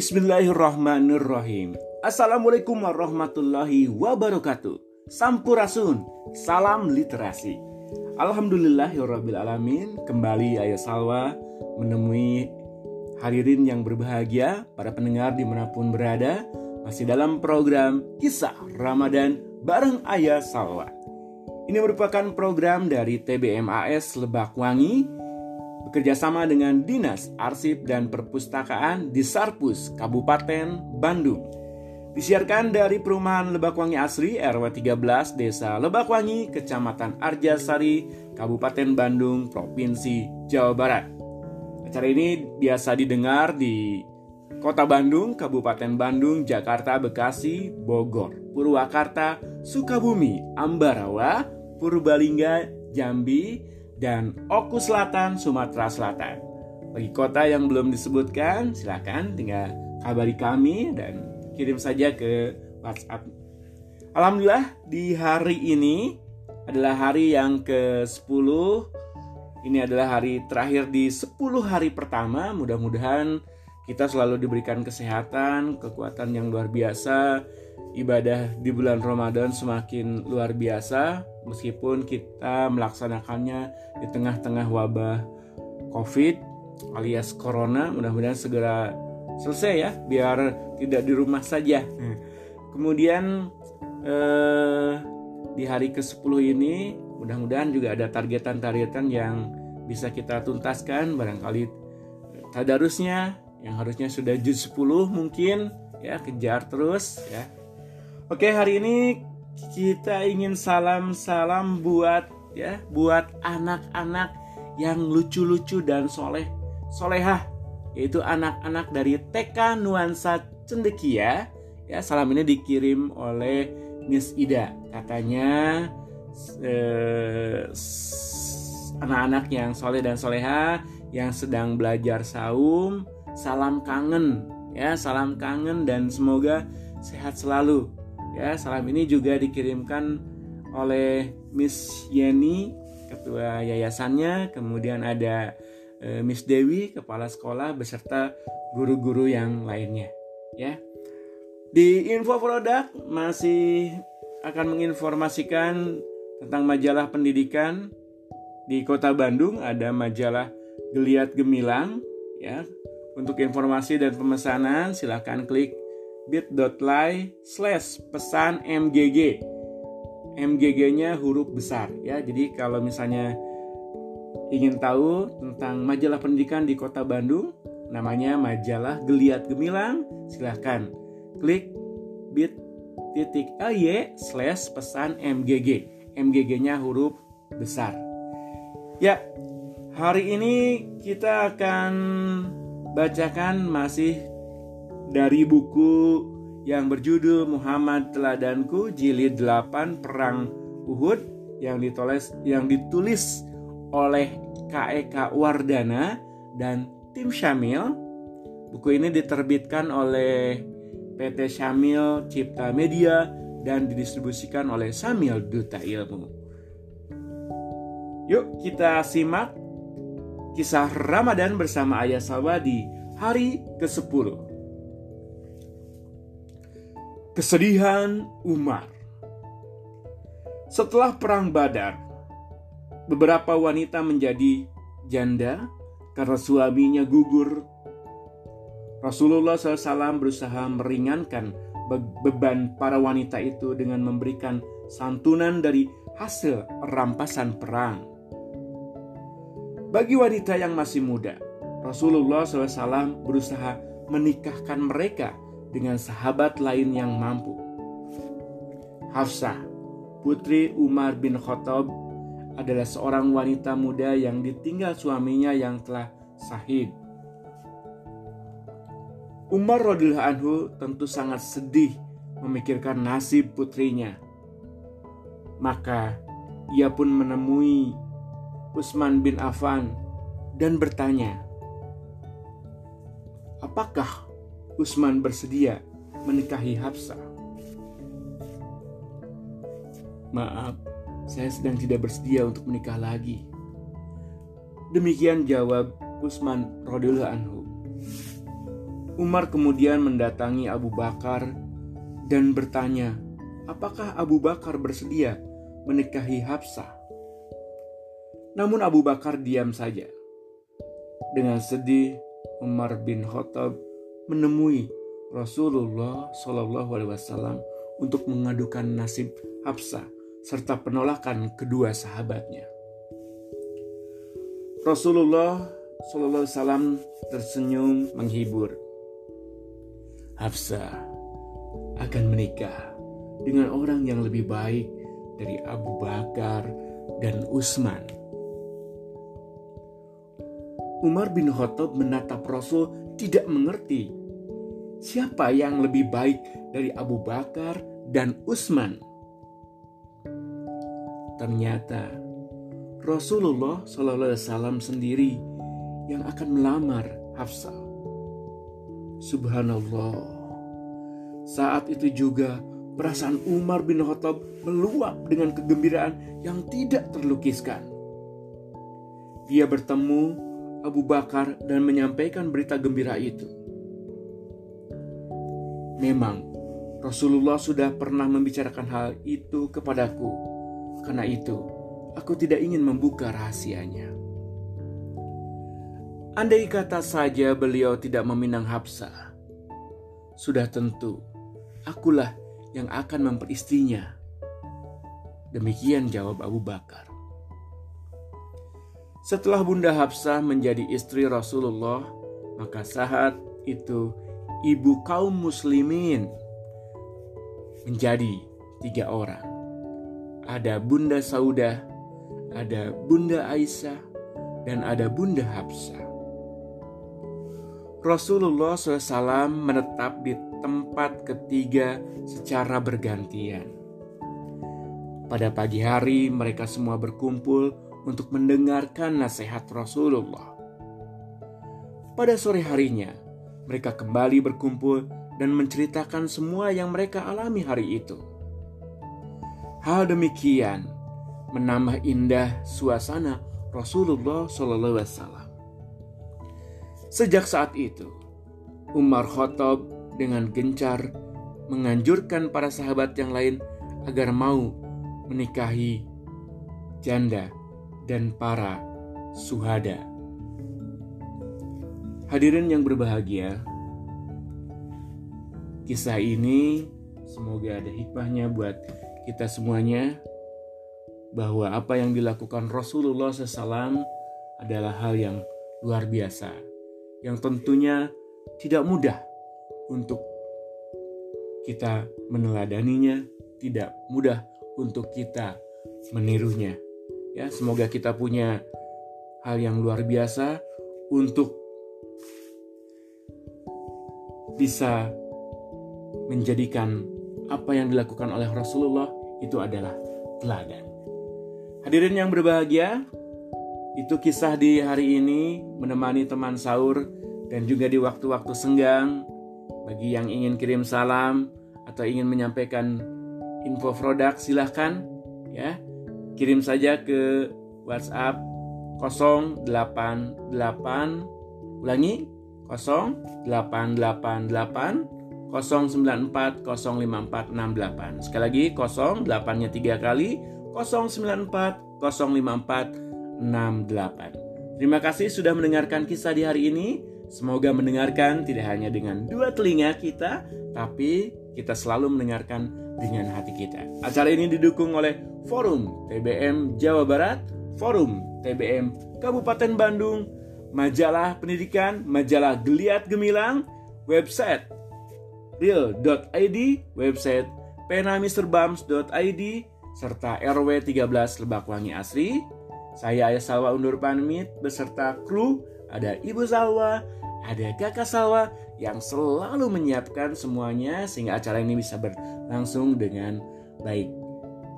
Bismillahirrahmanirrahim. Assalamualaikum warahmatullahi wabarakatuh. Sampurasun, salam literasi. Alhamdulillahirrahmanirrahim. Kembali Ayah Salwa menemui hadirin yang berbahagia, para pendengar di mana pun berada, masih dalam program Kisah Ramadan bareng Ayah Salwa. Ini merupakan program dari TBMAS Lebak Wangi bekerja sama dengan Dinas Arsip dan Perpustakaan di Sarpus, Kabupaten Bandung. Disiarkan dari Perumahan Lebakwangi Asri RW 13 Desa Lebakwangi, Kecamatan Arjasari, Kabupaten Bandung, Provinsi Jawa Barat. Acara ini biasa didengar di Kota Bandung, Kabupaten Bandung, Jakarta, Bekasi, Bogor, Purwakarta, Sukabumi, Ambarawa, Purbalingga, Jambi, dan Oku Selatan, Sumatera Selatan. Bagi kota yang belum disebutkan, silakan tinggal kabari kami dan kirim saja ke WhatsApp. Alhamdulillah di hari ini adalah hari yang ke-10. Ini adalah hari terakhir di 10 hari pertama. Mudah-mudahan kita selalu diberikan kesehatan, kekuatan yang luar biasa, ibadah di bulan Ramadan semakin luar biasa meskipun kita melaksanakannya di tengah-tengah wabah Covid alias Corona mudah-mudahan segera selesai ya biar tidak di rumah saja. Hmm. Kemudian eh, di hari ke-10 ini mudah-mudahan juga ada targetan-targetan yang bisa kita tuntaskan barangkali tadarusnya yang harusnya sudah juz 10 mungkin ya kejar terus ya Oke, hari ini kita ingin salam-salam buat ya, buat anak-anak yang lucu-lucu dan soleh solehah yaitu anak-anak dari TK Nuansa Cendekia. Ya salam ini dikirim oleh Miss Ida. Katanya eh, anak-anak yang soleh dan soleha yang sedang belajar saum salam kangen. Ya salam kangen dan semoga sehat selalu Ya, salam ini juga dikirimkan oleh Miss Yeni, ketua yayasannya, kemudian ada e, Miss Dewi, kepala sekolah beserta guru-guru yang lainnya, ya. Di info produk masih akan menginformasikan tentang majalah pendidikan di Kota Bandung ada majalah Geliat Gemilang ya. Untuk informasi dan pemesanan silahkan klik bit.ly slash pesan MGG. MGG-nya huruf besar ya. Jadi kalau misalnya ingin tahu tentang majalah pendidikan di Kota Bandung, namanya majalah Geliat Gemilang, silahkan klik bit titik slash pesan MGG. MGG-nya huruf besar. Ya, hari ini kita akan bacakan masih dari buku yang berjudul Muhammad Teladanku Jilid 8 Perang Uhud yang ditulis yang ditulis oleh KEK Wardana dan tim Syamil. Buku ini diterbitkan oleh PT Syamil Cipta Media dan didistribusikan oleh Samil Duta Ilmu. Yuk kita simak kisah Ramadan bersama Ayah Salwa di hari ke-10. Kesedihan Umar Setelah Perang Badar, beberapa wanita menjadi janda karena suaminya gugur. Rasulullah SAW berusaha meringankan beban para wanita itu dengan memberikan santunan dari hasil rampasan perang. Bagi wanita yang masih muda, Rasulullah SAW berusaha menikahkan mereka dengan sahabat lain yang mampu. Hafsah, putri Umar bin Khattab, adalah seorang wanita muda yang ditinggal suaminya yang telah sahid. Umar radhiyallahu anhu tentu sangat sedih memikirkan nasib putrinya. Maka ia pun menemui Utsman bin Affan dan bertanya, "Apakah Usman bersedia menikahi Hafsah. Maaf, saya sedang tidak bersedia untuk menikah lagi. Demikian jawab Usman radhiyallahu anhu. Umar kemudian mendatangi Abu Bakar dan bertanya, apakah Abu Bakar bersedia menikahi Hafsah? Namun Abu Bakar diam saja. Dengan sedih, Umar bin Khattab menemui Rasulullah Shallallahu Alaihi Wasallam untuk mengadukan nasib Hafsah serta penolakan kedua sahabatnya. Rasulullah Shallallahu Alaihi Wasallam tersenyum menghibur. Hafsah akan menikah dengan orang yang lebih baik dari Abu Bakar dan Utsman. Umar bin Khattab menatap Rasul tidak mengerti siapa yang lebih baik dari Abu Bakar dan Utsman. Ternyata Rasulullah SAW sendiri yang akan melamar Hafsah. Subhanallah. Saat itu juga perasaan Umar bin Khattab meluap dengan kegembiraan yang tidak terlukiskan. Dia bertemu Abu Bakar dan menyampaikan berita gembira itu. Memang Rasulullah sudah pernah membicarakan hal itu kepadaku. Karena itu, aku tidak ingin membuka rahasianya. Andai kata saja beliau tidak meminang Hafsah, sudah tentu akulah yang akan memperistrinya. Demikian jawab Abu Bakar. Setelah Bunda Hafsah menjadi istri Rasulullah, maka saat itu ibu kaum muslimin menjadi tiga orang. Ada Bunda Saudah, ada Bunda Aisyah, dan ada Bunda Hafsah. Rasulullah SAW menetap di tempat ketiga secara bergantian. Pada pagi hari, mereka semua berkumpul untuk mendengarkan nasihat Rasulullah. Pada sore harinya, mereka kembali berkumpul dan menceritakan semua yang mereka alami hari itu. Hal demikian menambah indah suasana Rasulullah SAW. Sejak saat itu, Umar Khattab dengan gencar menganjurkan para sahabat yang lain agar mau menikahi janda dan para suhada. Hadirin yang berbahagia, kisah ini semoga ada hikmahnya buat kita semuanya bahwa apa yang dilakukan Rasulullah SAW adalah hal yang luar biasa yang tentunya tidak mudah untuk kita meneladaninya, tidak mudah untuk kita menirunya. Ya, semoga kita punya hal yang luar biasa untuk bisa menjadikan apa yang dilakukan oleh Rasulullah itu adalah teladan. Hadirin yang berbahagia, itu kisah di hari ini menemani teman sahur dan juga di waktu-waktu senggang bagi yang ingin kirim salam atau ingin menyampaikan info produk silahkan ya kirim saja ke WhatsApp 088 ulangi 0888 094 05468 sekali lagi 0 8 nya 3 kali 094 054 68. Terima kasih sudah mendengarkan kisah di hari ini. Semoga mendengarkan tidak hanya dengan dua telinga kita, tapi kita selalu mendengarkan dengan hati kita. Acara ini didukung oleh Forum TBM Jawa Barat, Forum TBM Kabupaten Bandung, Majalah Pendidikan, Majalah Geliat Gemilang, website real.id, website penamisterbams.id, serta RW 13 Lebakwangi Asri, saya Ayah Salwa undur pamit beserta kru, ada Ibu Salwa, ada Kakak Salwa yang selalu menyiapkan semuanya sehingga acara ini bisa berlangsung dengan baik.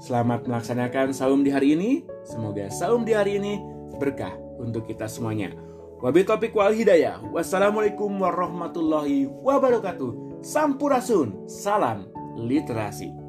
Selamat melaksanakan saum di hari ini. Semoga saum di hari ini berkah untuk kita semuanya. Wabi topik wal hidayah. Wassalamualaikum warahmatullahi wabarakatuh. Sampurasun. Salam literasi.